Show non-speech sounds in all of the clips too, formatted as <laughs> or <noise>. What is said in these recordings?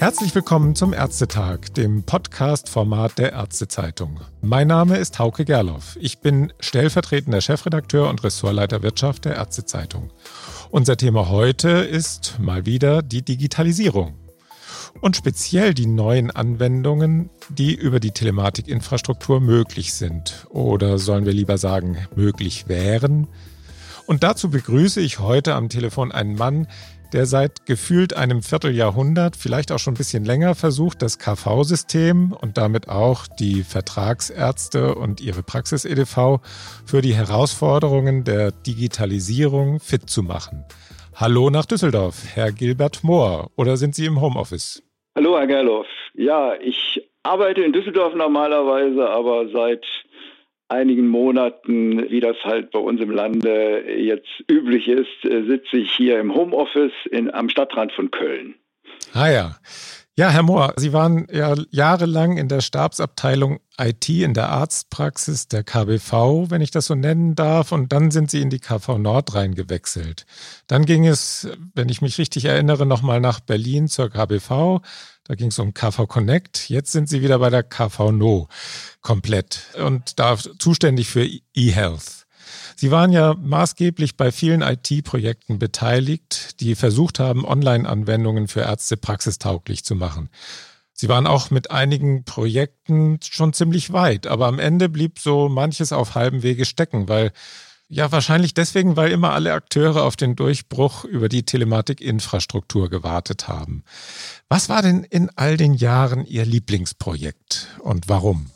Herzlich willkommen zum Ärztetag, dem Podcast-Format der Ärztezeitung. Mein Name ist Hauke Gerloff. Ich bin stellvertretender Chefredakteur und Ressortleiter Wirtschaft der Ärztezeitung. Unser Thema heute ist mal wieder die Digitalisierung. Und speziell die neuen Anwendungen, die über die Telematikinfrastruktur möglich sind. Oder sollen wir lieber sagen, möglich wären. Und dazu begrüße ich heute am Telefon einen Mann, der seit gefühlt einem Vierteljahrhundert, vielleicht auch schon ein bisschen länger, versucht, das KV-System und damit auch die Vertragsärzte und ihre Praxis-EDV für die Herausforderungen der Digitalisierung fit zu machen. Hallo nach Düsseldorf, Herr Gilbert Mohr, oder sind Sie im Homeoffice? Hallo, Herr Gerloff. Ja, ich arbeite in Düsseldorf normalerweise, aber seit einigen Monaten, wie das halt bei uns im Lande jetzt üblich ist, äh, sitze ich hier im Homeoffice in, am Stadtrand von Köln. Ah ja. Ja, Herr Mohr, Sie waren ja jahrelang in der Stabsabteilung IT in der Arztpraxis der KBV, wenn ich das so nennen darf, und dann sind Sie in die KV Nord reingewechselt. Dann ging es, wenn ich mich richtig erinnere, nochmal nach Berlin zur KBV. Da ging es um KV Connect. Jetzt sind Sie wieder bei der KV No komplett und da zuständig für eHealth. Sie waren ja maßgeblich bei vielen IT-Projekten beteiligt, die versucht haben, Online-Anwendungen für Ärzte praxistauglich zu machen. Sie waren auch mit einigen Projekten schon ziemlich weit, aber am Ende blieb so manches auf halbem Wege stecken, weil ja, wahrscheinlich deswegen, weil immer alle Akteure auf den Durchbruch über die Telematikinfrastruktur gewartet haben. Was war denn in all den Jahren Ihr Lieblingsprojekt und warum?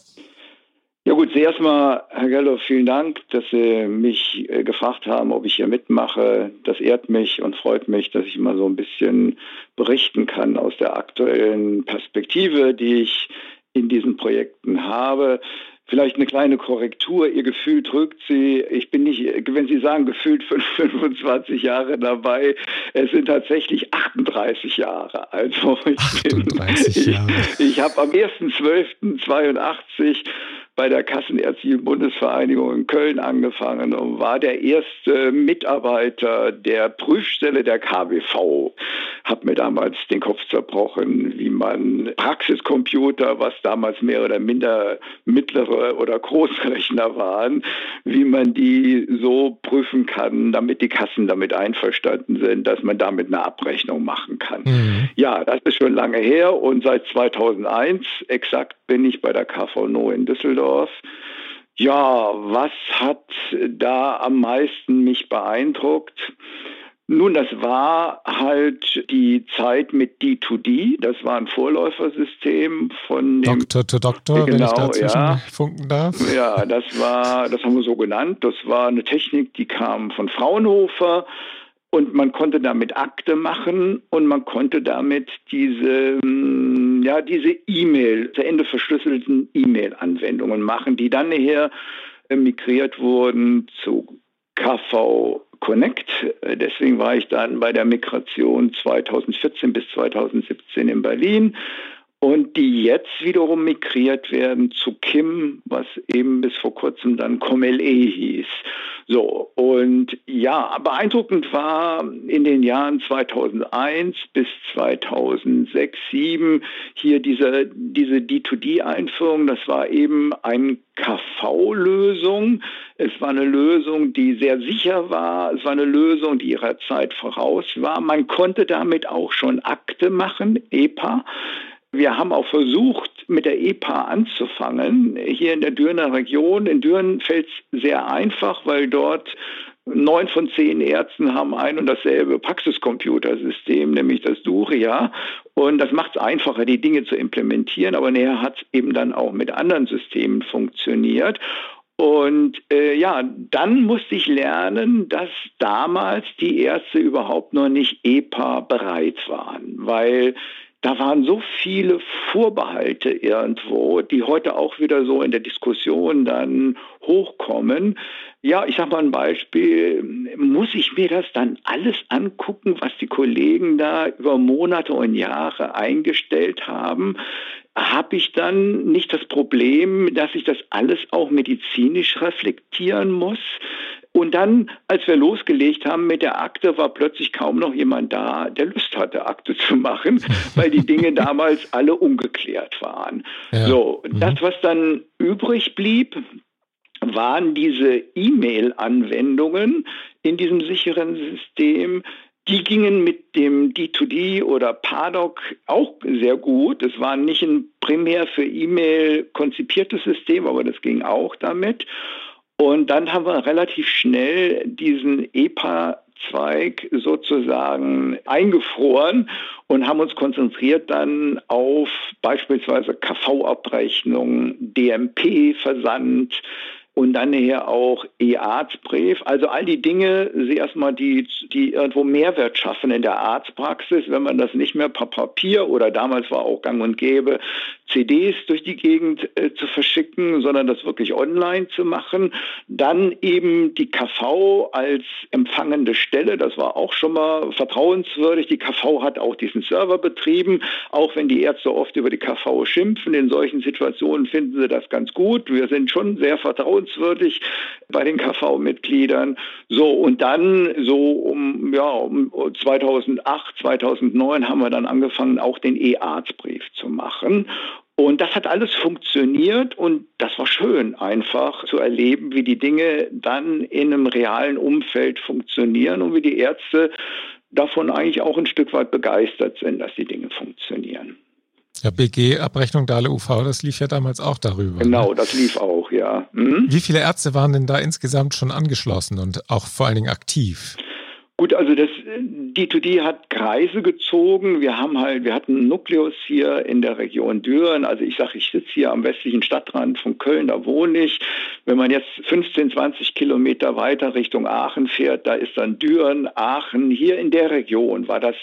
Ja gut, zuerst mal, Herr Gello, vielen Dank, dass Sie mich äh, gefragt haben, ob ich hier mitmache. Das ehrt mich und freut mich, dass ich mal so ein bisschen berichten kann aus der aktuellen Perspektive, die ich in diesen Projekten habe. Vielleicht eine kleine Korrektur. Ihr Gefühl drückt Sie. Ich bin nicht, wenn Sie sagen, gefühlt 25 <laughs> Jahre dabei. Es sind tatsächlich 38 Jahre. Also ich 38 bin, Jahre. <laughs> Ich, ich habe am 1.12.82 bei der Kassenärztlichen Bundesvereinigung in Köln angefangen und war der erste Mitarbeiter der Prüfstelle der KBV. Hab mir damals den Kopf zerbrochen, wie man Praxiscomputer, was damals mehr oder minder mittlere oder Großrechner waren, wie man die so prüfen kann, damit die Kassen damit einverstanden sind, dass man damit eine Abrechnung machen kann. Mhm. Ja, das ist schon lange her und seit 2001 exakt bin ich bei der KVNO in Düsseldorf. Ja, was hat da am meisten mich beeindruckt? Nun, das war halt die Zeit mit D2D. Das war ein Vorläufersystem von dem Doktor to Doktor, genau, wenn ich dazwischen ja. funken darf. Ja, das war, das haben wir so genannt. Das war eine Technik, die kam von Fraunhofer. Und man konnte damit Akte machen und man konnte damit diese, hm, ja, diese E-Mail, zu Ende verschlüsselten E-Mail-Anwendungen machen, die dann nachher äh, migriert wurden zu KV Connect. Äh, deswegen war ich dann bei der Migration 2014 bis 2017 in Berlin und die jetzt wiederum migriert werden zu Kim, was eben bis vor kurzem dann ComLE hieß. So, und ja, beeindruckend war in den Jahren 2001 bis 2006, 2007 hier diese, diese D2D-Einführung, das war eben eine KV-Lösung. Es war eine Lösung, die sehr sicher war. Es war eine Lösung, die ihrer Zeit voraus war. Man konnte damit auch schon Akte machen, EPA. Wir haben auch versucht, mit der EPA anzufangen. Hier in der Dürner Region. In Düren fällt es sehr einfach, weil dort neun von zehn Ärzten haben ein und dasselbe Praxiscomputersystem, nämlich das Duria. Und das macht es einfacher, die Dinge zu implementieren. Aber näher hat es eben dann auch mit anderen Systemen funktioniert. Und äh, ja, dann musste ich lernen, dass damals die Ärzte überhaupt noch nicht EPA bereit waren, weil da waren so viele Vorbehalte irgendwo, die heute auch wieder so in der Diskussion dann hochkommen. Ja, ich sage mal ein Beispiel. Muss ich mir das dann alles angucken, was die Kollegen da über Monate und Jahre eingestellt haben? Habe ich dann nicht das Problem, dass ich das alles auch medizinisch reflektieren muss? Und dann, als wir losgelegt haben mit der Akte, war plötzlich kaum noch jemand da, der Lust hatte, Akte zu machen, <laughs> weil die Dinge damals alle ungeklärt waren. Ja. So, mhm. das, was dann übrig blieb, waren diese E-Mail-Anwendungen in diesem sicheren System, die gingen mit dem D2D oder PADOC auch sehr gut. Es war nicht ein primär für E-Mail konzipiertes System, aber das ging auch damit. Und dann haben wir relativ schnell diesen EPA-Zweig sozusagen eingefroren und haben uns konzentriert dann auf beispielsweise KV-Abrechnung, DMP-Versand, und dann hier auch E-Arztbrief. Also all die Dinge, erstmal, die, die irgendwo Mehrwert schaffen in der Arztpraxis, wenn man das nicht mehr per Papier oder damals war auch gang und gäbe, CDs durch die Gegend äh, zu verschicken, sondern das wirklich online zu machen. Dann eben die KV als empfangende Stelle, das war auch schon mal vertrauenswürdig. Die KV hat auch diesen Server betrieben, auch wenn die Ärzte oft über die KV schimpfen. In solchen Situationen finden sie das ganz gut. Wir sind schon sehr vertrauenswürdig bei den KV-Mitgliedern. So, und dann so um, ja, um 2008, 2009 haben wir dann angefangen, auch den E-Arztbrief zu machen. Und das hat alles funktioniert und das war schön, einfach zu erleben, wie die Dinge dann in einem realen Umfeld funktionieren und wie die Ärzte davon eigentlich auch ein Stück weit begeistert sind, dass die Dinge funktionieren. Ja, BG-Abrechnung Dale UV, das lief ja damals auch darüber. Ne? Genau, ne? das lief auch, ja. Mhm. Wie viele Ärzte waren denn da insgesamt schon angeschlossen und auch vor allen Dingen aktiv? Gut, also das D2D hat Kreise gezogen. Wir haben halt, wir hatten einen Nukleus hier in der Region Düren. Also ich sage, ich sitze hier am westlichen Stadtrand von Köln, da wohne ich. Wenn man jetzt 15, 20 Kilometer weiter Richtung Aachen fährt, da ist dann Düren, Aachen. Hier in der Region war das,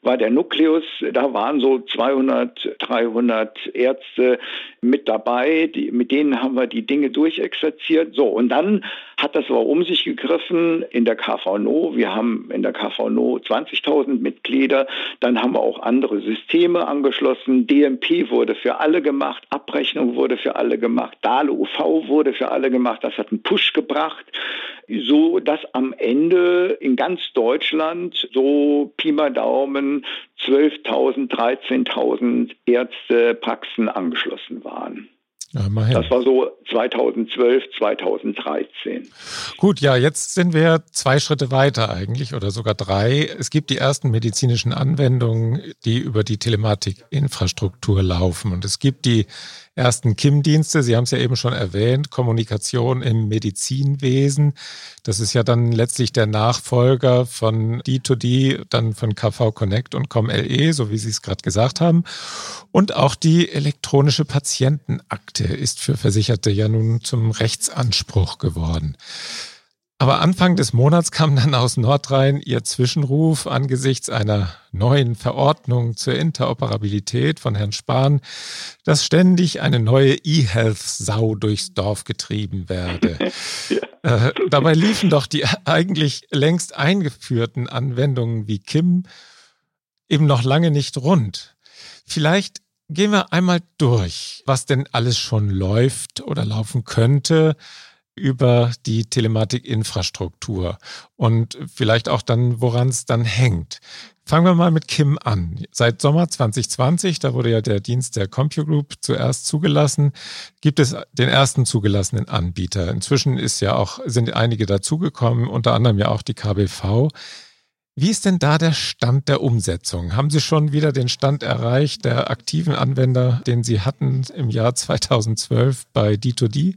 war der Nukleus. Da waren so 200, 300 Ärzte mit dabei. Die, mit denen haben wir die Dinge durchexerziert. So, und dann hat das aber um sich gegriffen in der KVNO. Wir haben in der KVNO 20.000 Mitglieder. Dann haben wir auch andere Systeme angeschlossen. DMP wurde für alle gemacht, Abrechnung wurde für alle gemacht, DALE UV wurde für alle gemacht. Das hat einen Push gebracht, so dass am Ende in ganz Deutschland so Pi mal Daumen 12.000, 13.000 Ärztepraxen angeschlossen waren. Ja, das war so 2012, 2013. Gut, ja, jetzt sind wir zwei Schritte weiter eigentlich oder sogar drei. Es gibt die ersten medizinischen Anwendungen, die über die Telematikinfrastruktur laufen und es gibt die ersten KIM-Dienste. Sie haben es ja eben schon erwähnt, Kommunikation im Medizinwesen. Das ist ja dann letztlich der Nachfolger von D2D, dann von KV Connect und ComLE, so wie Sie es gerade gesagt haben. Und auch die elektronische Patientenakte ist für Versicherte ja nun zum Rechtsanspruch geworden. Aber Anfang des Monats kam dann aus Nordrhein Ihr Zwischenruf angesichts einer neuen Verordnung zur Interoperabilität von Herrn Spahn, dass ständig eine neue E-Health-Sau durchs Dorf getrieben werde. ja. <laughs> äh, dabei liefen doch die eigentlich längst eingeführten Anwendungen wie KIM eben noch lange nicht rund. Vielleicht gehen wir einmal durch, was denn alles schon läuft oder laufen könnte über die Telematikinfrastruktur und vielleicht auch dann, woran es dann hängt. Fangen wir mal mit Kim an. Seit Sommer 2020, da wurde ja der Dienst der CompuGroup zuerst zugelassen, gibt es den ersten zugelassenen Anbieter. Inzwischen ist ja auch, sind einige dazugekommen, unter anderem ja auch die KBV. Wie ist denn da der Stand der Umsetzung? Haben Sie schon wieder den Stand erreicht der aktiven Anwender, den Sie hatten im Jahr 2012 bei D2D?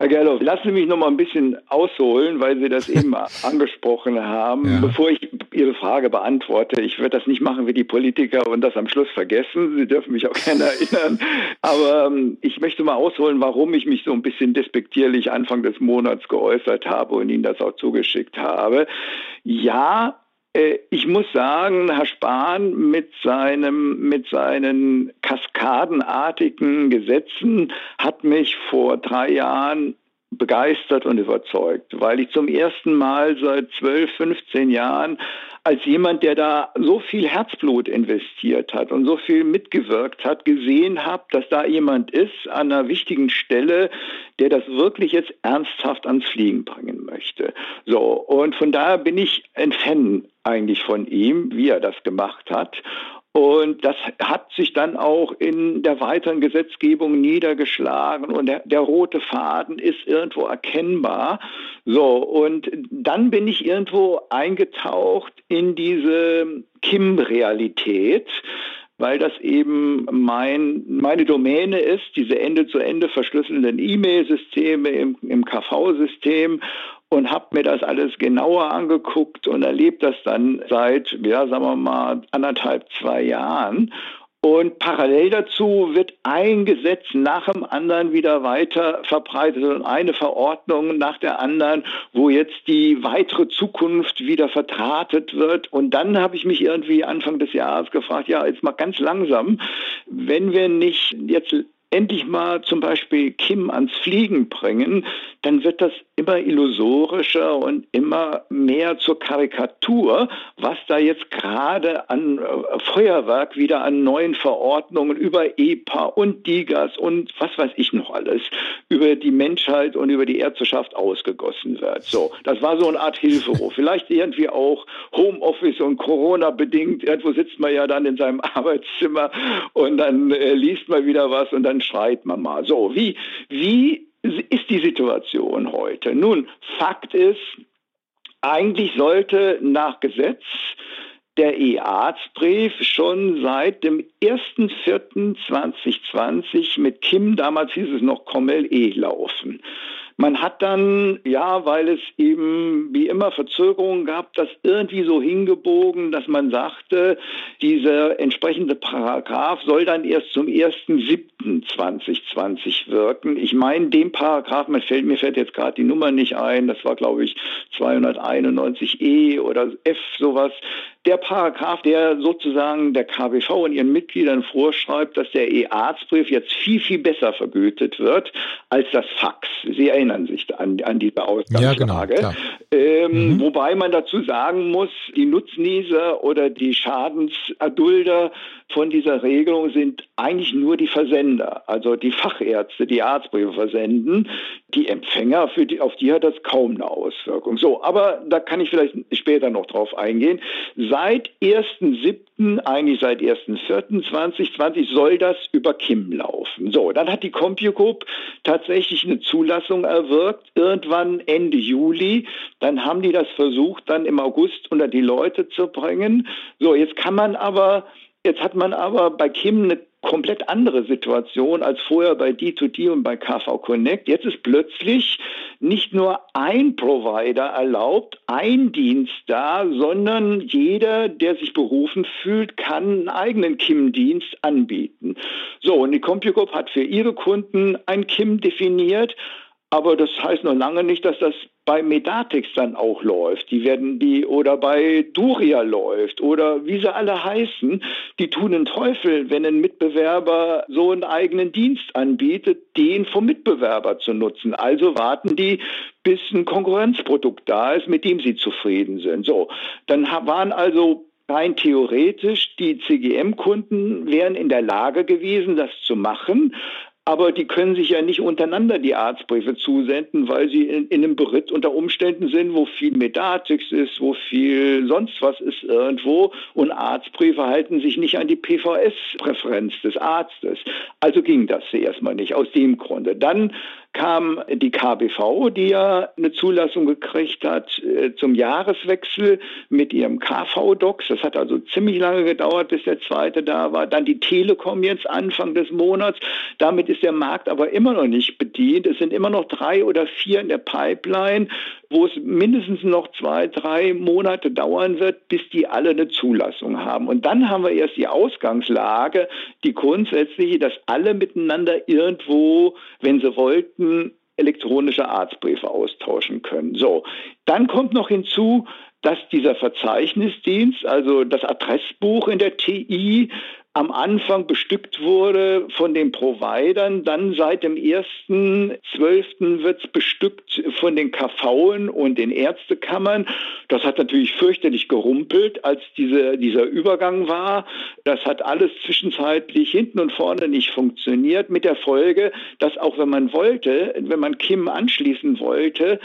Herr Gerloff, lassen Sie mich noch mal ein bisschen ausholen, weil Sie das eben <laughs> angesprochen haben. Ja. Bevor ich Ihre Frage beantworte, ich werde das nicht machen wie die Politiker und das am Schluss vergessen. Sie dürfen mich auch <laughs> gerne erinnern. Aber ähm, ich möchte mal ausholen, warum ich mich so ein bisschen despektierlich Anfang des Monats geäußert habe und Ihnen das auch zugeschickt habe. Ja, ich muss sagen, Herr Spahn mit, seinem, mit seinen kaskadenartigen Gesetzen hat mich vor drei Jahren begeistert und überzeugt, weil ich zum ersten Mal seit 12, 15 Jahren als jemand, der da so viel Herzblut investiert hat und so viel mitgewirkt hat, gesehen habe, dass da jemand ist an einer wichtigen Stelle, der das wirklich jetzt ernsthaft ans Fliegen bringen möchte. So, und von daher bin ich ein Fan eigentlich von ihm, wie er das gemacht hat. Und das hat sich dann auch in der weiteren Gesetzgebung niedergeschlagen und der, der, rote Faden ist irgendwo erkennbar. So, und dann bin ich irgendwo eingetaucht in diese Kim-Realität weil das eben mein, meine Domäne ist, diese Ende-zu-Ende verschlüsselnden E-Mail-Systeme im, im KV-System und habe mir das alles genauer angeguckt und erlebt das dann seit, ja, sagen wir mal, anderthalb, zwei Jahren. Und parallel dazu wird ein Gesetz nach dem anderen wieder weiter verbreitet und eine Verordnung nach der anderen, wo jetzt die weitere Zukunft wieder vertratet wird. Und dann habe ich mich irgendwie Anfang des Jahres gefragt, ja, jetzt mal ganz langsam, wenn wir nicht jetzt endlich mal zum Beispiel Kim ans Fliegen bringen, dann wird das immer illusorischer und immer mehr zur Karikatur, was da jetzt gerade an äh, Feuerwerk wieder an neuen Verordnungen über EPA und DIGAS und was weiß ich noch alles über die Menschheit und über die Ärzteschaft ausgegossen wird. So, das war so eine Art Hilferuf. Vielleicht irgendwie auch Homeoffice und Corona bedingt. Irgendwo sitzt man ja dann in seinem <laughs> Arbeitszimmer und dann äh, liest man wieder was und dann schreit man mal. So, wie, wie ist die Situation heute? Nun, Fakt ist, eigentlich sollte nach Gesetz der E-Arztbrief schon seit dem 1.4.2020 mit Kim, damals hieß es noch Commel E, laufen. Man hat dann, ja, weil es eben wie immer Verzögerungen gab, das irgendwie so hingebogen, dass man sagte, dieser entsprechende Paragraph soll dann erst zum 1.7.2020 wirken. Ich meine, dem Paragraph, mir fällt, mir fällt jetzt gerade die Nummer nicht ein, das war glaube ich 291e oder F sowas, der Paragraph, der sozusagen der KBV und ihren Mitgliedern vorschreibt, dass der E-Arztbrief jetzt viel, viel besser vergütet wird als das Fax. Sie erinnern sich an, an diese Ausgangslage. Ja, genau, ähm, mhm. Wobei man dazu sagen muss, die Nutznießer oder die Schadenserdulder von dieser Regelung sind eigentlich nur die Versender, also die Fachärzte, die Arztbriefe versenden. Die Empfänger, die, auf die hat das kaum eine Auswirkung. So, aber da kann ich vielleicht später noch drauf eingehen. Seit 1.7., eigentlich seit 1.4.2020 soll das über Kim laufen. So, dann hat die CompuGroup tatsächlich eine Zulassung erwirkt, irgendwann Ende Juli. Dann haben die das versucht, dann im August unter die Leute zu bringen. So, jetzt kann man aber Jetzt hat man aber bei Kim eine komplett andere Situation als vorher bei D2D und bei KV Connect. Jetzt ist plötzlich nicht nur ein Provider erlaubt, ein Dienst da, sondern jeder, der sich berufen fühlt, kann einen eigenen KIM-Dienst anbieten. So, und die CompuGroup hat für ihre Kunden ein KIM definiert aber das heißt noch lange nicht, dass das bei Medatix dann auch läuft. Die werden die oder bei Duria läuft oder wie sie alle heißen, die tun den Teufel, wenn ein Mitbewerber so einen eigenen Dienst anbietet, den vom Mitbewerber zu nutzen. Also warten die, bis ein Konkurrenzprodukt da ist, mit dem sie zufrieden sind. So, dann waren also Rein theoretisch, die CGM-Kunden wären in der Lage gewesen, das zu machen, aber die können sich ja nicht untereinander die Arztbriefe zusenden, weil sie in, in einem Beritt unter Umständen sind, wo viel Medatix ist, wo viel sonst was ist irgendwo. Und Arztbriefe halten sich nicht an die PVS-Präferenz des Arztes. Also ging das erstmal nicht aus dem Grunde. Dann kam die KBV, die ja eine Zulassung gekriegt hat äh, zum Jahreswechsel mit ihrem KV-Docs. Das hat also ziemlich lange gedauert, bis der zweite da war. Dann die Telekom jetzt Anfang des Monats. Damit ist der Markt aber immer noch nicht bedient. Es sind immer noch drei oder vier in der Pipeline, wo es mindestens noch zwei, drei Monate dauern wird, bis die alle eine Zulassung haben. Und dann haben wir erst die Ausgangslage, die grundsätzliche, dass alle miteinander irgendwo, wenn sie wollten, elektronische Arztbriefe austauschen können. So, dann kommt noch hinzu, dass dieser Verzeichnisdienst, also das Adressbuch in der TI, am Anfang bestückt wurde von den Providern. Dann seit dem 1.12. wird es bestückt von den KVen und den Ärztekammern. Das hat natürlich fürchterlich gerumpelt, als diese, dieser Übergang war. Das hat alles zwischenzeitlich hinten und vorne nicht funktioniert, mit der Folge, dass auch wenn man wollte, wenn man Kim anschließen wollte,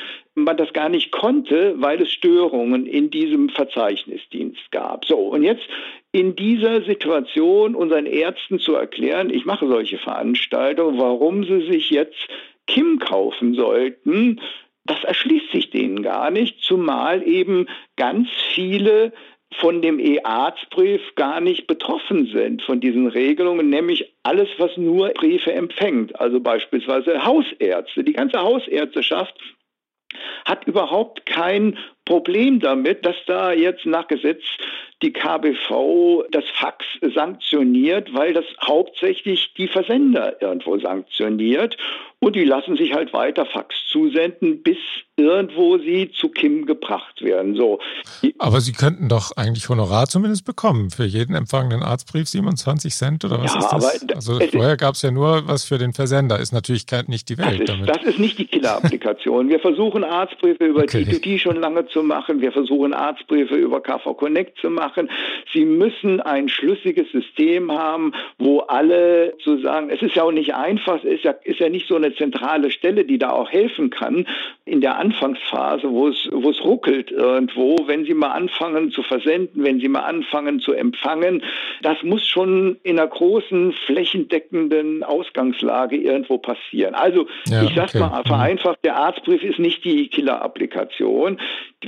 man das gar nicht konnte, weil es Störungen in diesem Verzeichnisdienst gab. So, und jetzt in dieser Situation unseren Ärzten zu erklären, ich mache solche Veranstaltungen, warum sie sich jetzt Kim kaufen sollten, das erschließt sich denen gar nicht, zumal eben ganz viele von dem E-Arztbrief gar nicht betroffen sind von diesen Regelungen, nämlich alles, was nur Briefe empfängt, also beispielsweise Hausärzte. Die ganze Hausärzteschaft hat überhaupt kein Problem damit, dass da jetzt nach Gesetz die KBV das Fax sanktioniert, weil das hauptsächlich die Versender irgendwo sanktioniert. Und die lassen sich halt weiter Fax zusenden, bis irgendwo sie zu Kim gebracht werden. So. Aber Sie könnten doch eigentlich Honorar zumindest bekommen für jeden empfangenen Arztbrief 27 Cent oder was ja, ist das? also vorher gab es ja nur was für den Versender. Ist natürlich nicht die Welt das ist, damit. Das ist nicht die Killer-Applikation. Wir versuchen Arztbriefe über okay. TTT schon lange zu machen. Wir versuchen Arztbriefe über KV Connect zu machen. Sie müssen ein schlüssiges System haben, wo alle zu sagen, es ist ja auch nicht einfach, es ist ja, ist ja nicht so eine zentrale Stelle, die da auch helfen kann in der Anfangsphase, wo es, wo es ruckelt irgendwo, wenn Sie mal anfangen zu versenden, wenn Sie mal anfangen zu empfangen. Das muss schon in einer großen, flächendeckenden Ausgangslage irgendwo passieren. Also ja, ich sage okay. mal vereinfacht, der Arztbrief ist nicht die Killer-Applikation.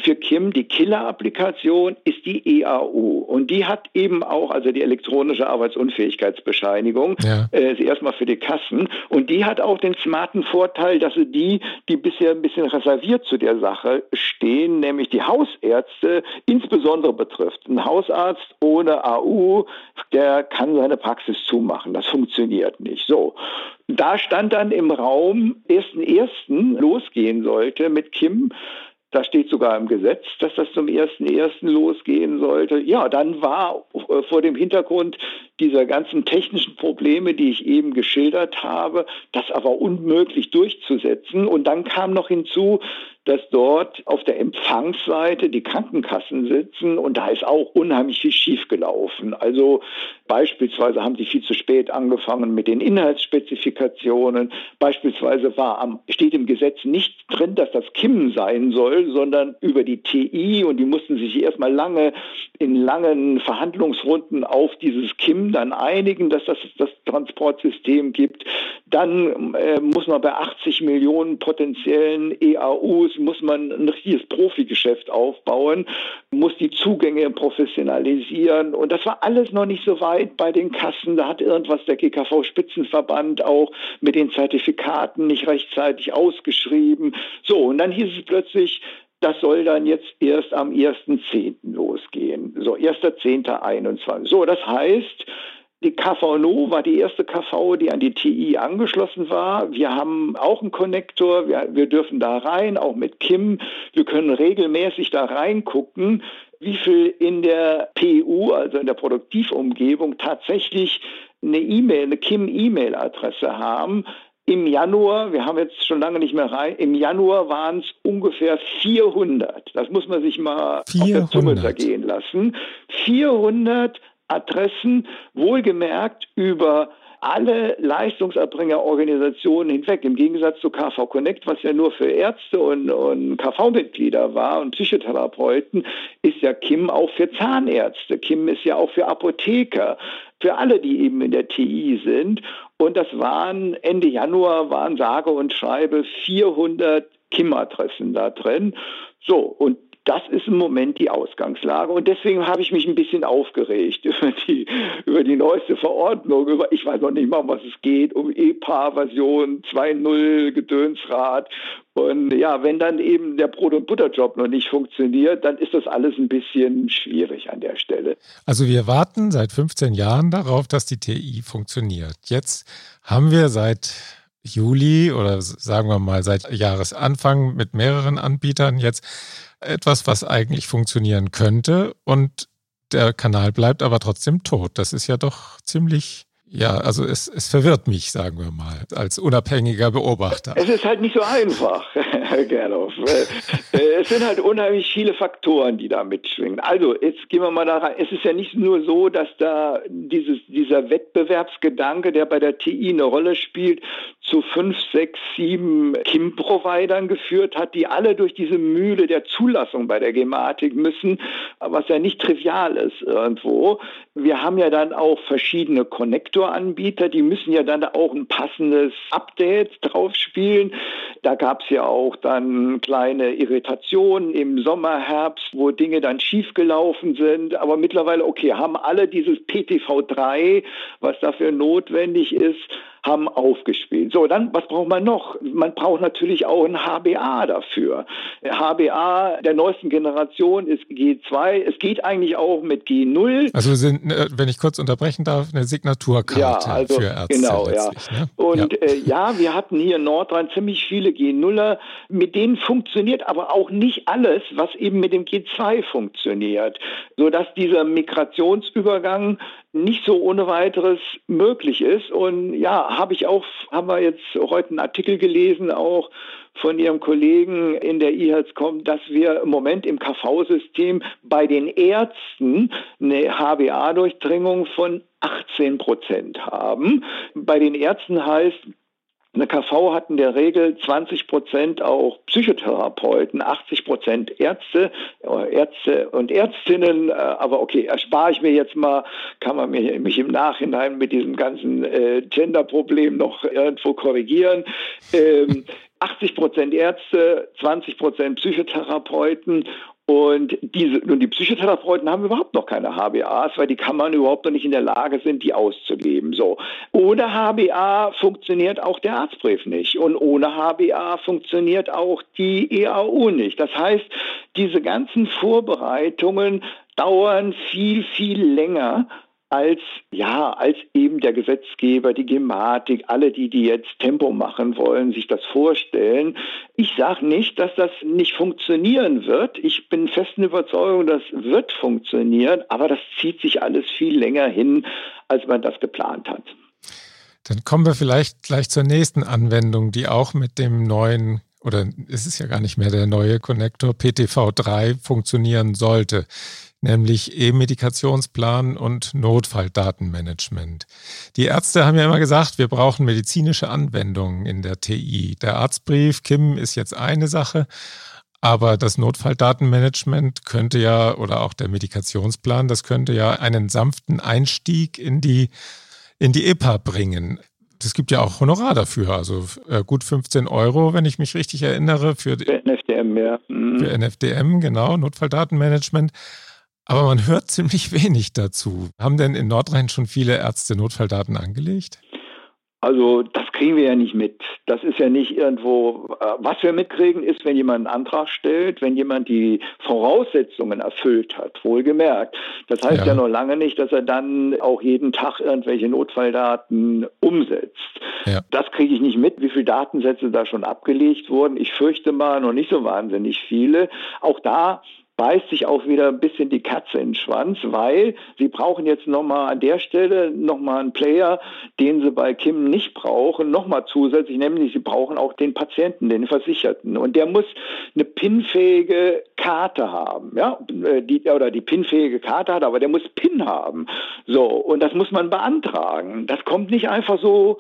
Für Kim die Killer-Applikation ist die EAU und die hat eben auch, also die elektronische Arbeitsunfähigkeitsbescheinigung, ja. äh, erstmal für die Kassen und die hat auch den smarten Vorteil, dass sie die, die bisher ein bisschen reserviert zu der Sache stehen, nämlich die Hausärzte insbesondere betrifft. Ein Hausarzt ohne AU, der kann seine Praxis zumachen. Das funktioniert nicht. So. Da stand dann im Raum, 1.1. losgehen sollte mit Kim da steht sogar im Gesetz, dass das zum 1.1. losgehen sollte. Ja, dann war äh, vor dem Hintergrund dieser ganzen technischen Probleme, die ich eben geschildert habe, das aber unmöglich durchzusetzen. Und dann kam noch hinzu, dass dort auf der Empfangsseite die Krankenkassen sitzen und da ist auch unheimlich viel schiefgelaufen. Also beispielsweise haben sie viel zu spät angefangen mit den Inhaltsspezifikationen. Beispielsweise war am, steht im Gesetz nicht drin, dass das KIM sein soll, sondern über die TI und die mussten sich erstmal lange in langen Verhandlungsrunden auf dieses KIM dann einigen, dass das das Transportsystem gibt. Dann äh, muss man bei 80 Millionen potenziellen EAUs muss man ein richtiges Profigeschäft aufbauen, muss die Zugänge professionalisieren und das war alles noch nicht so weit bei den Kassen. Da hat irgendwas der GKV-Spitzenverband auch mit den Zertifikaten nicht rechtzeitig ausgeschrieben. So, und dann hieß es plötzlich, das soll dann jetzt erst am 1.10. losgehen. So, 1.10.21. So, das heißt, die KVNO war die erste KV, die an die TI angeschlossen war. Wir haben auch einen Konnektor. Wir, wir dürfen da rein, auch mit Kim. Wir können regelmäßig da reingucken, wie viel in der PU, also in der Produktivumgebung, tatsächlich eine E-Mail, eine Kim-E-Mail-Adresse haben. Im Januar, wir haben jetzt schon lange nicht mehr rein, im Januar waren es ungefähr 400. Das muss man sich mal 400. auf der Zunge zergehen lassen. 400 Adressen, wohlgemerkt über alle Leistungserbringerorganisationen hinweg. Im Gegensatz zu KV Connect, was ja nur für Ärzte und, und KV-Mitglieder war und Psychotherapeuten, ist ja KIM auch für Zahnärzte. KIM ist ja auch für Apotheker, für alle, die eben in der TI sind. Und das waren Ende Januar waren sage und schreibe 400 KIM-Adressen da drin. So, und das ist im Moment die Ausgangslage. Und deswegen habe ich mich ein bisschen aufgeregt <laughs> über die, über die neueste Verordnung, über, ich weiß noch nicht mal, um was es geht, um EPA-Version 2.0 Gedönsrad. Und ja, wenn dann eben der Brot- und Butterjob noch nicht funktioniert, dann ist das alles ein bisschen schwierig an der Stelle. Also wir warten seit 15 Jahren darauf, dass die TI funktioniert. Jetzt haben wir seit Juli oder sagen wir mal seit Jahresanfang mit mehreren Anbietern jetzt etwas, was eigentlich funktionieren könnte. Und der Kanal bleibt aber trotzdem tot. Das ist ja doch ziemlich ja, also es, es verwirrt mich, sagen wir mal, als unabhängiger Beobachter. Es ist halt nicht so einfach, <laughs> Herr Gerloff. Äh, es sind halt unheimlich viele Faktoren, die da mitschwingen. Also, jetzt gehen wir mal da rein. Es ist ja nicht nur so, dass da dieses, dieser Wettbewerbsgedanke, der bei der TI eine Rolle spielt, zu fünf, sechs, sieben KIM-Providern geführt hat, die alle durch diese Mühle der Zulassung bei der Gematik müssen, was ja nicht trivial ist irgendwo. Wir haben ja dann auch verschiedene Konnektoranbieter, die müssen ja dann auch ein passendes Update drauf spielen. Da gab es ja auch dann kleine Irritationen im Sommer, Herbst, wo Dinge dann schiefgelaufen sind. Aber mittlerweile, okay, haben alle dieses PTV3, was dafür notwendig ist, haben aufgespielt. So, dann, was braucht man noch? Man braucht natürlich auch ein HBA dafür. HBA der neuesten Generation ist G2. Es geht eigentlich auch mit G0. Also sind, äh, wenn ich kurz unterbrechen darf, eine Signaturkarte ja, also, für Ärzte. Genau, ja. Ne? Und ja. Äh, ja, wir hatten hier in Nordrhein ziemlich viele G0er. Mit denen funktioniert aber auch nicht alles, was eben mit dem G2 funktioniert. Sodass dieser Migrationsübergang nicht so ohne weiteres möglich ist. Und ja, habe ich auch, haben wir jetzt heute einen Artikel gelesen, auch von Ihrem Kollegen in der IHELSCOM, dass wir im Moment im KV-System bei den Ärzten eine HBA-Durchdringung von 18 Prozent haben. Bei den Ärzten heißt, eine KV hat in der Regel 20 Prozent auch Psychotherapeuten, 80 Prozent Ärzte, äh, Ärzte und Ärztinnen. Äh, aber okay, erspare ich mir jetzt mal, kann man mich im Nachhinein mit diesem ganzen äh, Gender-Problem noch irgendwo korrigieren. Ähm, 80 Prozent Ärzte, 20 Prozent Psychotherapeuten und diese, nun die Psychotherapeuten haben überhaupt noch keine HBAs, weil die Kammern überhaupt noch nicht in der Lage sind, die auszugeben. So. Ohne HBA funktioniert auch der Arztbrief nicht. Und ohne HBA funktioniert auch die EAU nicht. Das heißt, diese ganzen Vorbereitungen dauern viel, viel länger als, ja, als eben der Gesetzgeber, die Gematik, alle die, die jetzt Tempo machen wollen, sich das vorstellen. Ich sage nicht, dass das nicht funktionieren wird. Ich bin festen Überzeugung, das wird funktionieren, aber das zieht sich alles viel länger hin, als man das geplant hat. Dann kommen wir vielleicht gleich zur nächsten Anwendung, die auch mit dem neuen oder es ist ja gar nicht mehr der neue Connector PTV3 funktionieren sollte nämlich E-Medikationsplan und Notfalldatenmanagement. Die Ärzte haben ja immer gesagt, wir brauchen medizinische Anwendungen in der TI. Der Arztbrief, Kim, ist jetzt eine Sache, aber das Notfalldatenmanagement könnte ja, oder auch der Medikationsplan, das könnte ja einen sanften Einstieg in die, in die EPA bringen. Es gibt ja auch Honorar dafür, also äh, gut 15 Euro, wenn ich mich richtig erinnere, für, für NFDM, ja. Mhm. Für NFDM, genau, Notfalldatenmanagement. Aber man hört ziemlich wenig dazu. Haben denn in Nordrhein schon viele Ärzte Notfalldaten angelegt? Also das kriegen wir ja nicht mit. Das ist ja nicht irgendwo, äh, was wir mitkriegen, ist, wenn jemand einen Antrag stellt, wenn jemand die Voraussetzungen erfüllt hat, wohlgemerkt. Das heißt ja, ja noch lange nicht, dass er dann auch jeden Tag irgendwelche Notfalldaten umsetzt. Ja. Das kriege ich nicht mit, wie viele Datensätze da schon abgelegt wurden. Ich fürchte mal noch nicht so wahnsinnig viele. Auch da beißt sich auch wieder ein bisschen die Katze in den Schwanz, weil sie brauchen jetzt nochmal an der Stelle nochmal einen Player, den sie bei Kim nicht brauchen, nochmal zusätzlich, nämlich sie brauchen auch den Patienten, den Versicherten. Und der muss eine pinfähige Karte haben, ja, äh, die, oder die pinfähige Karte hat, aber der muss PIN haben. So, und das muss man beantragen. Das kommt nicht einfach so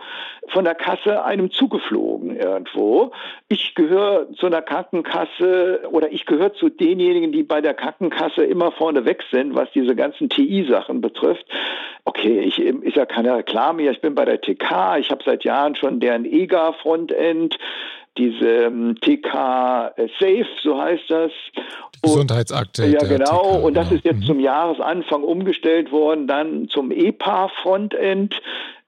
von der Kasse einem zugeflogen irgendwo. Ich gehöre zu einer Krankenkasse oder ich gehöre zu denjenigen, die bei der Krankenkasse immer vorne weg sind, was diese ganzen TI-Sachen betrifft. Okay, ich ist ja keine Reklame ich bin bei der TK, ich habe seit Jahren schon deren EGA-Frontend diese ähm, TK Safe, so heißt das. Die Gesundheitsakte. ja, genau. TK, und das genau. ist jetzt mhm. zum Jahresanfang umgestellt worden, dann zum EPA Frontend.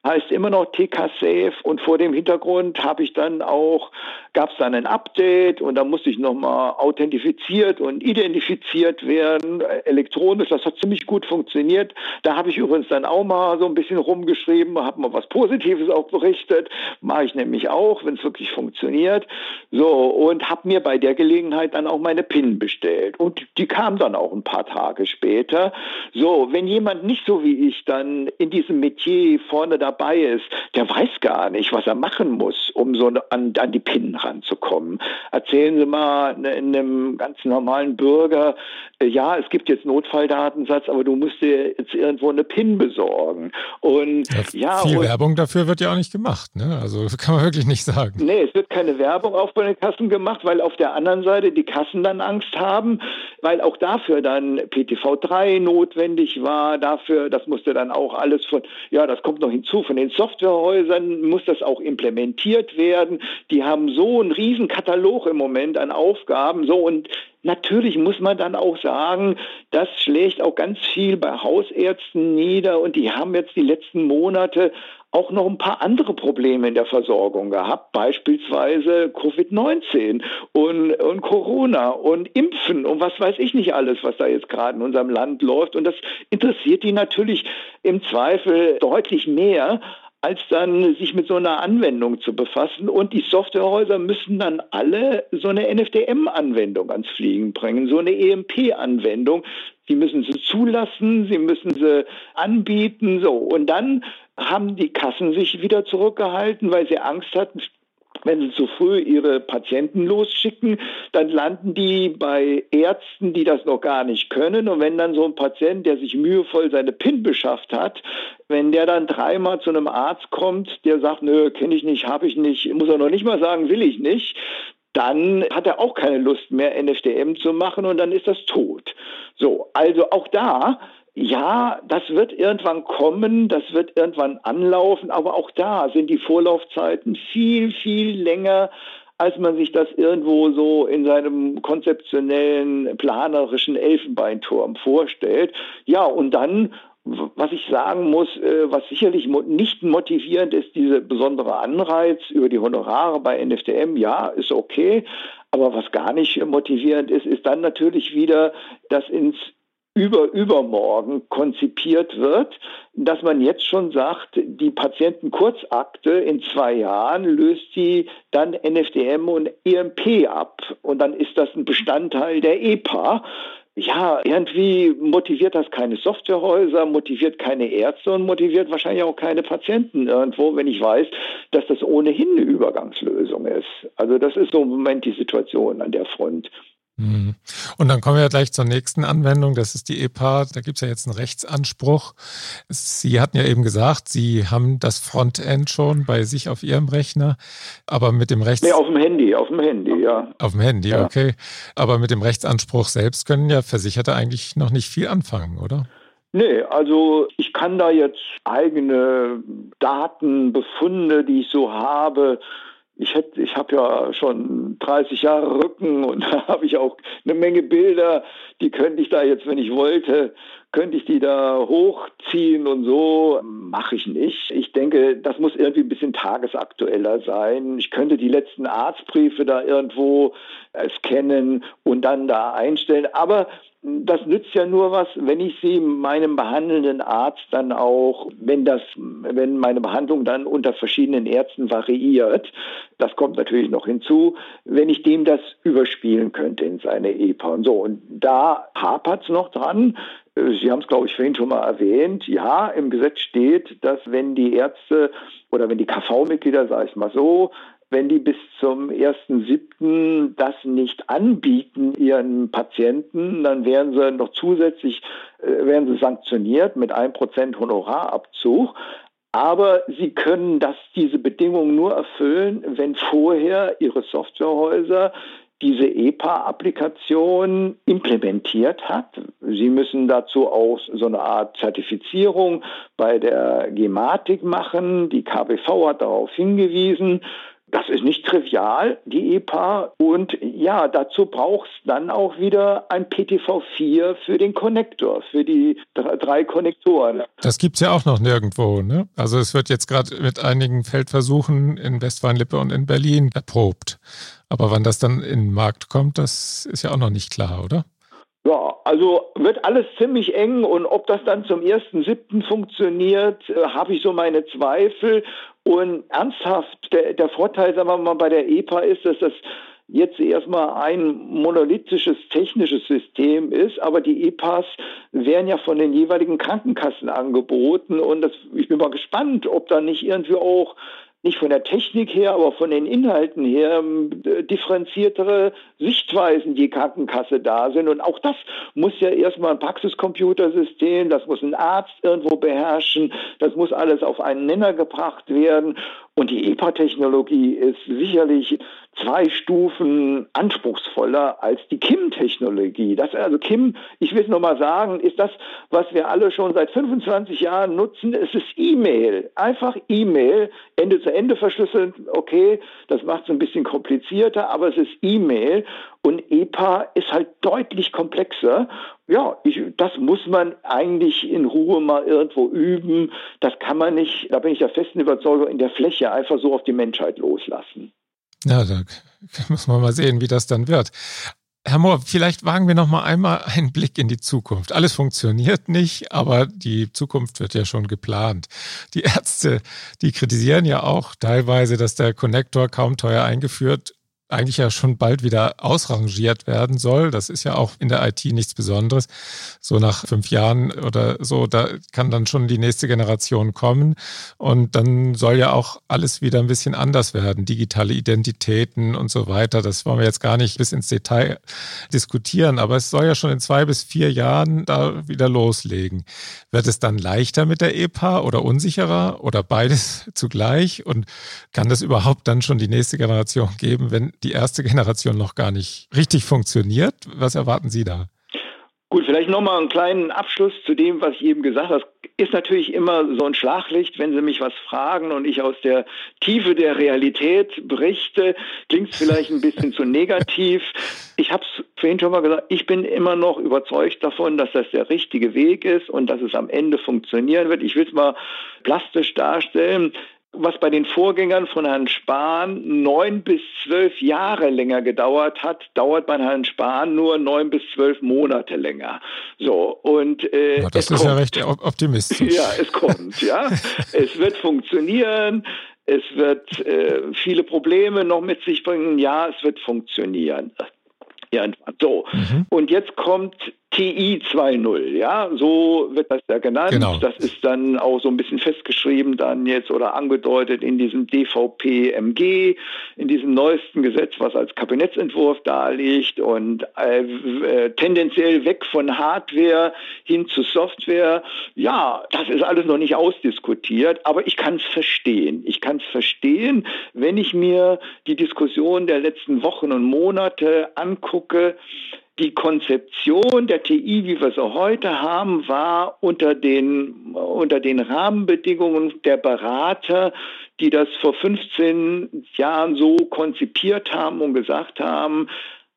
Heißt immer noch TK Safe und vor dem Hintergrund habe ich dann auch, gab es dann ein Update und da musste ich nochmal authentifiziert und identifiziert werden, äh, elektronisch, das hat ziemlich gut funktioniert. Da habe ich übrigens dann auch mal so ein bisschen rumgeschrieben, habe mal was Positives auch berichtet, mache ich nämlich auch, wenn es wirklich funktioniert. So, und habe mir bei der Gelegenheit dann auch meine PIN bestellt und die kam dann auch ein paar Tage später. So, wenn jemand nicht so wie ich dann in diesem Metier vorne da dabei ist, der weiß gar nicht, was er machen muss, um so an, an die PIN ranzukommen. Erzählen Sie mal ne, einem ganz normalen Bürger, äh, ja, es gibt jetzt Notfalldatensatz, aber du musst dir jetzt irgendwo eine PIN besorgen. Und ja, ja viel und, Werbung dafür wird ja auch nicht gemacht, ne? Also kann man wirklich nicht sagen. Nee, es wird keine Werbung auch bei den Kassen gemacht, weil auf der anderen Seite die Kassen dann Angst haben, weil auch dafür dann PTV3 notwendig war, dafür, das musste dann auch alles von, ja, das kommt noch hinzu, von den Softwarehäusern muss das auch implementiert werden. Die haben so einen riesen Katalog im Moment an Aufgaben. So und Natürlich muss man dann auch sagen, das schlägt auch ganz viel bei Hausärzten nieder und die haben jetzt die letzten Monate auch noch ein paar andere Probleme in der Versorgung gehabt, beispielsweise Covid-19 und, und Corona und Impfen und was weiß ich nicht alles, was da jetzt gerade in unserem Land läuft. Und das interessiert die natürlich im Zweifel deutlich mehr als dann sich mit so einer Anwendung zu befassen. Und die Softwarehäuser müssen dann alle so eine NFDM-Anwendung ans Fliegen bringen, so eine EMP-Anwendung. Sie müssen sie zulassen, sie müssen sie anbieten, so. Und dann haben die Kassen sich wieder zurückgehalten, weil sie Angst hatten, wenn sie zu früh ihre Patienten losschicken, dann landen die bei Ärzten, die das noch gar nicht können. Und wenn dann so ein Patient, der sich mühevoll seine PIN beschafft hat, wenn der dann dreimal zu einem Arzt kommt, der sagt, nö, kenne ich nicht, habe ich nicht, muss er noch nicht mal sagen, will ich nicht, dann hat er auch keine Lust mehr, NFDM zu machen und dann ist das tot. So, also auch da ja, das wird irgendwann kommen, das wird irgendwann anlaufen, aber auch da sind die Vorlaufzeiten viel, viel länger, als man sich das irgendwo so in seinem konzeptionellen, planerischen Elfenbeinturm vorstellt. Ja, und dann was ich sagen muss, äh, was sicherlich nicht motivierend ist, diese besondere Anreiz über die Honorare bei NFTM, ja, ist okay. Aber was gar nicht motivierend ist, ist dann natürlich wieder das ins über übermorgen konzipiert wird, dass man jetzt schon sagt, die Patientenkurzakte in zwei Jahren löst die dann NFDM und EMP ab und dann ist das ein Bestandteil der EPA. Ja, irgendwie motiviert das keine Softwarehäuser, motiviert keine Ärzte und motiviert wahrscheinlich auch keine Patienten irgendwo, wenn ich weiß, dass das ohnehin eine Übergangslösung ist. Also das ist so im Moment die Situation an der Front. Mhm. Und dann kommen wir ja gleich zur nächsten Anwendung. Das ist die EPA. Da gibt es ja jetzt einen Rechtsanspruch. Sie hatten ja eben gesagt, Sie haben das Frontend schon bei sich auf Ihrem Rechner, aber mit dem Rechts... Nee, auf dem Handy, auf dem Handy, ja. Auf dem Handy, ja. okay. Aber mit dem Rechtsanspruch selbst können ja Versicherte eigentlich noch nicht viel anfangen, oder? Nee, also ich kann da jetzt eigene Daten, Befunde, die ich so habe, ich hätte, ich habe ja schon 30 Jahre Rücken und <laughs> da habe ich auch eine Menge Bilder, die könnte ich da jetzt, wenn ich wollte, könnte ich die da hochziehen und so. Mache ich nicht. Ich denke, das muss irgendwie ein bisschen tagesaktueller sein. Ich könnte die letzten Arztbriefe da irgendwo scannen und dann da einstellen. Aber das nützt ja nur was, wenn ich sie meinem behandelnden Arzt dann auch, wenn das, wenn meine Behandlung dann unter verschiedenen Ärzten variiert, das kommt natürlich noch hinzu, wenn ich dem das überspielen könnte in seine EPA und so. Und da hapert es noch dran. Sie haben es, glaube ich, vorhin schon mal erwähnt. Ja, im Gesetz steht, dass wenn die Ärzte oder wenn die KV-Mitglieder, sage ich mal so, wenn die bis zum 1.7. das nicht anbieten ihren Patienten, dann werden sie noch zusätzlich äh, werden sie sanktioniert mit 1% Honorarabzug. Aber sie können das, diese Bedingungen nur erfüllen, wenn vorher ihre Softwarehäuser diese EPA-Applikation implementiert hat. Sie müssen dazu auch so eine Art Zertifizierung bei der Gematik machen. Die KBV hat darauf hingewiesen. Das ist nicht trivial, die EPA. Und ja, dazu braucht es dann auch wieder ein PTV4 für den Konnektor, für die drei Konnektoren. Das gibt es ja auch noch nirgendwo. Ne? Also es wird jetzt gerade mit einigen Feldversuchen in Westfalen-Lippe und in Berlin erprobt. Aber wann das dann in den Markt kommt, das ist ja auch noch nicht klar, oder? Ja, also wird alles ziemlich eng und ob das dann zum 1.7. funktioniert, äh, habe ich so meine Zweifel. Und ernsthaft, der, der Vorteil, sagen wir mal, bei der EPA ist, dass das jetzt erstmal ein monolithisches technisches System ist, aber die EPAs werden ja von den jeweiligen Krankenkassen angeboten und das, ich bin mal gespannt, ob da nicht irgendwie auch nicht von der Technik her, aber von den Inhalten her ähm, differenziertere Sichtweisen die Krankenkasse da sind. Und auch das muss ja erstmal ein Praxiscomputersystem, das muss ein Arzt irgendwo beherrschen, das muss alles auf einen Nenner gebracht werden. Und die EPA-Technologie ist sicherlich zwei Stufen anspruchsvoller als die KIM-Technologie. Das also KIM, ich will es nochmal sagen, ist das, was wir alle schon seit 25 Jahren nutzen. Es ist E-Mail, einfach E-Mail, Ende zu Ende verschlüsselt. Okay, das macht es ein bisschen komplizierter, aber es ist E-Mail und EPA ist halt deutlich komplexer. Ja, ich, das muss man eigentlich in Ruhe mal irgendwo üben. Das kann man nicht, da bin ich der festen Überzeugung, in der Fläche einfach so auf die Menschheit loslassen. Ja, da <laughs> muss man mal sehen, wie das dann wird. Herr Mohr, vielleicht wagen wir noch mal einmal einen Blick in die Zukunft. Alles funktioniert nicht, aber die Zukunft wird ja schon geplant. Die Ärzte, die kritisieren ja auch teilweise, dass der Konnektor kaum teuer eingeführt eigentlich ja schon bald wieder ausrangiert werden soll. Das ist ja auch in der IT nichts Besonderes. So nach fünf Jahren oder so, da kann dann schon die nächste Generation kommen. Und dann soll ja auch alles wieder ein bisschen anders werden. Digitale Identitäten und so weiter. Das wollen wir jetzt gar nicht bis ins Detail diskutieren. Aber es soll ja schon in zwei bis vier Jahren da wieder loslegen. Wird es dann leichter mit der EPA oder unsicherer oder beides <laughs> zugleich? Und kann das überhaupt dann schon die nächste Generation geben, wenn die erste Generation noch gar nicht richtig funktioniert. Was erwarten Sie da? Gut, vielleicht nochmal einen kleinen Abschluss zu dem, was ich eben gesagt habe. Ist natürlich immer so ein Schlaglicht, wenn Sie mich was fragen und ich aus der Tiefe der Realität berichte. Klingt es vielleicht ein bisschen zu negativ. Ich habe es vorhin schon mal gesagt, ich bin immer noch überzeugt davon, dass das der richtige Weg ist und dass es am Ende funktionieren wird. Ich will es mal plastisch darstellen was bei den Vorgängern von Herrn Spahn neun bis zwölf Jahre länger gedauert hat, dauert bei Herrn Spahn nur neun bis zwölf Monate länger. So und äh, ja, das ist kommt. ja recht optimistisch. Ja, es kommt. Ja, <laughs> es wird funktionieren. Es wird äh, viele Probleme noch mit sich bringen. Ja, es wird funktionieren. Ja, so. Mhm. Und jetzt kommt TI 2.0, ja, so wird das ja genannt. Genau. Das ist dann auch so ein bisschen festgeschrieben dann jetzt oder angedeutet in diesem DVP-MG, in diesem neuesten Gesetz, was als Kabinettsentwurf da liegt und äh, äh, tendenziell weg von Hardware hin zu Software. Ja, das ist alles noch nicht ausdiskutiert, aber ich kann es verstehen. Ich kann es verstehen, wenn ich mir die Diskussion der letzten Wochen und Monate angucke, die Konzeption der TI, wie wir sie heute haben, war unter den, unter den Rahmenbedingungen der Berater, die das vor 15 Jahren so konzipiert haben und gesagt haben,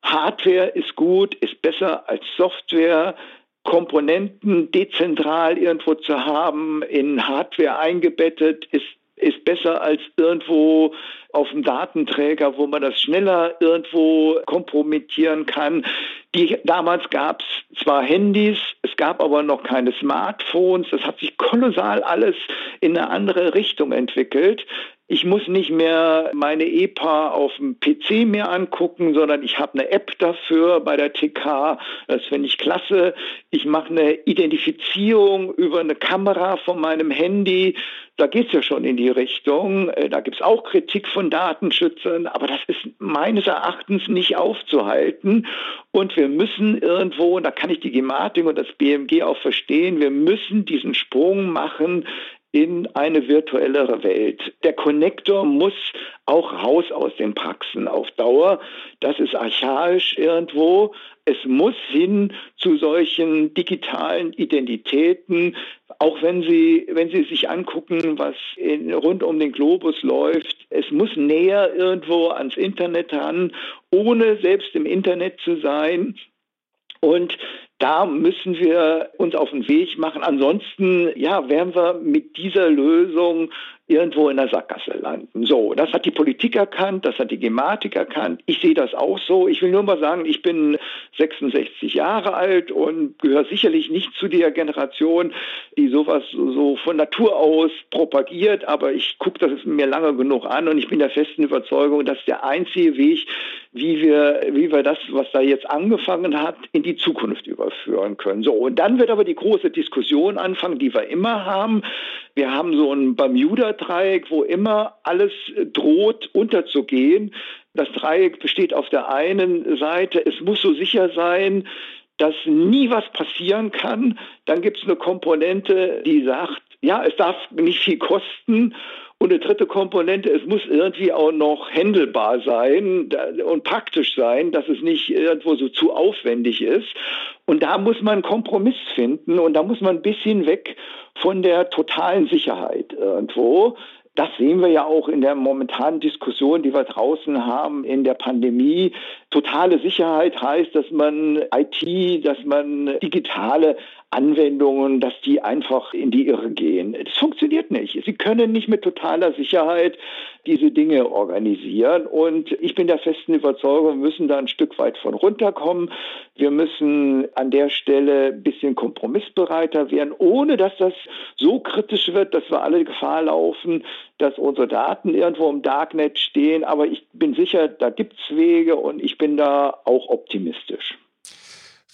Hardware ist gut, ist besser als Software. Komponenten dezentral irgendwo zu haben, in Hardware eingebettet, ist ist besser als irgendwo auf dem Datenträger, wo man das schneller irgendwo kompromittieren kann. Die, damals gab es zwar Handys, es gab aber noch keine Smartphones. Das hat sich kolossal alles in eine andere Richtung entwickelt. Ich muss nicht mehr meine EPA auf dem PC mehr angucken, sondern ich habe eine App dafür bei der TK. Das finde ich klasse. Ich mache eine Identifizierung über eine Kamera von meinem Handy. Da geht es ja schon in die Richtung. Äh, da gibt es auch Kritik von Datenschützern, aber das ist meines Erachtens nicht aufzuhalten. Und wir müssen irgendwo, und da kann ich die Gematik und das BMG auch verstehen, wir müssen diesen Sprung machen in eine virtuellere Welt. Der Connector muss auch raus aus den Praxen auf Dauer. Das ist archaisch irgendwo. Es muss hin zu solchen digitalen Identitäten, auch wenn Sie, wenn Sie sich angucken, was in, rund um den Globus läuft. Es muss näher irgendwo ans Internet ran, ohne selbst im Internet zu sein. Und da müssen wir uns auf den Weg machen. Ansonsten, ja, werden wir mit dieser Lösung irgendwo in der Sackgasse landen. So, das hat die Politik erkannt, das hat die Gematik erkannt. Ich sehe das auch so. Ich will nur mal sagen, ich bin 66 Jahre alt und gehöre sicherlich nicht zu der Generation, die sowas so von Natur aus propagiert, aber ich gucke das mir lange genug an und ich bin der festen Überzeugung, dass der einzige Weg, wie wir, wie wir das, was da jetzt angefangen hat, in die Zukunft überführen können. So, und dann wird aber die große Diskussion anfangen, die wir immer haben. Wir haben so ein Bermuda-Dreieck, wo immer alles droht unterzugehen. Das Dreieck besteht auf der einen Seite, es muss so sicher sein, dass nie was passieren kann. Dann gibt es eine Komponente, die sagt, ja, es darf nicht viel kosten. Und eine dritte Komponente, es muss irgendwie auch noch händelbar sein und praktisch sein, dass es nicht irgendwo so zu aufwendig ist. Und da muss man einen Kompromiss finden und da muss man ein bisschen weg von der totalen Sicherheit irgendwo. Das sehen wir ja auch in der momentanen Diskussion, die wir draußen haben in der Pandemie. Totale Sicherheit heißt, dass man IT, dass man digitale Anwendungen, dass die einfach in die Irre gehen. Das funktioniert nicht. Sie können nicht mit totaler Sicherheit diese Dinge organisieren. Und ich bin der festen Überzeugung, wir müssen da ein Stück weit von runterkommen. Wir müssen an der Stelle ein bisschen kompromissbereiter werden, ohne dass das so kritisch wird, dass wir alle Gefahr laufen, dass unsere Daten irgendwo im Darknet stehen. Aber ich bin sicher, da gibt es Wege und ich bin da auch optimistisch.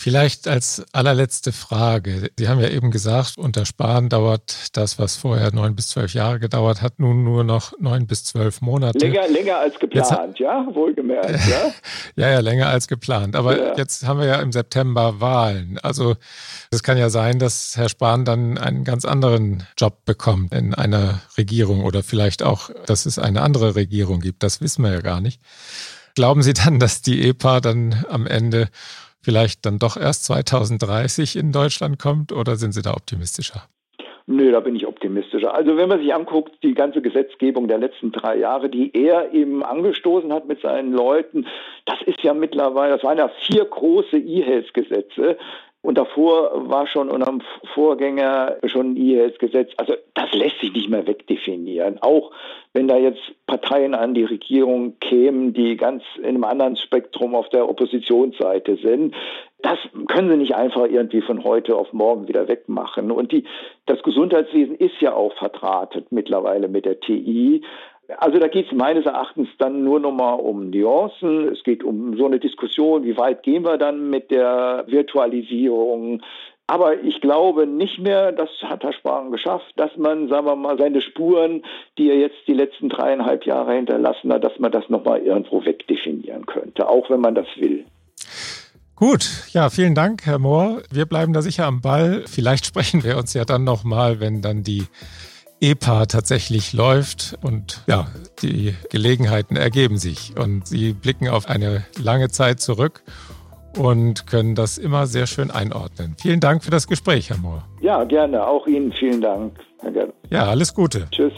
Vielleicht als allerletzte Frage. Sie haben ja eben gesagt, unter Sparen dauert das, was vorher neun bis zwölf Jahre gedauert hat, nun nur noch neun bis zwölf Monate. Länger, länger als geplant, jetzt, ja, wohlgemerkt, ja. <laughs> ja, ja, länger als geplant. Aber ja. jetzt haben wir ja im September Wahlen. Also es kann ja sein, dass Herr Spahn dann einen ganz anderen Job bekommt in einer Regierung oder vielleicht auch, dass es eine andere Regierung gibt. Das wissen wir ja gar nicht. Glauben Sie dann, dass die EPA dann am Ende vielleicht dann doch erst 2030 in Deutschland kommt oder sind Sie da optimistischer? Nö, da bin ich optimistischer. Also wenn man sich anguckt, die ganze Gesetzgebung der letzten drei Jahre, die er eben angestoßen hat mit seinen Leuten, das ist ja mittlerweile, das waren ja vier große E-Health-Gesetze. Und davor war schon unter dem Vorgänger schon ein E-Health-Gesetz. Also das lässt sich nicht mehr wegdefinieren. Auch wenn da jetzt Parteien an die Regierung kämen, die ganz in einem anderen Spektrum auf der Oppositionsseite sind. Das können sie nicht einfach irgendwie von heute auf morgen wieder wegmachen. Und die, das Gesundheitswesen ist ja auch verdrahtet mittlerweile mit der TI. Also da geht es meines Erachtens dann nur nochmal um Nuancen. Es geht um so eine Diskussion, wie weit gehen wir dann mit der Virtualisierung. Aber ich glaube nicht mehr, das hat Herr Spahn geschafft, dass man, sagen wir mal, seine Spuren, die er jetzt die letzten dreieinhalb Jahre hinterlassen hat, dass man das nochmal irgendwo wegdefinieren könnte, auch wenn man das will. Gut, ja, vielen Dank, Herr Mohr. Wir bleiben da sicher am Ball. Vielleicht sprechen wir uns ja dann nochmal, wenn dann die EPA tatsächlich läuft und ja, die Gelegenheiten ergeben sich und Sie blicken auf eine lange Zeit zurück und können das immer sehr schön einordnen. Vielen Dank für das Gespräch, Herr Mohr. Ja, gerne. Auch Ihnen vielen Dank. Ja, alles Gute. Tschüss.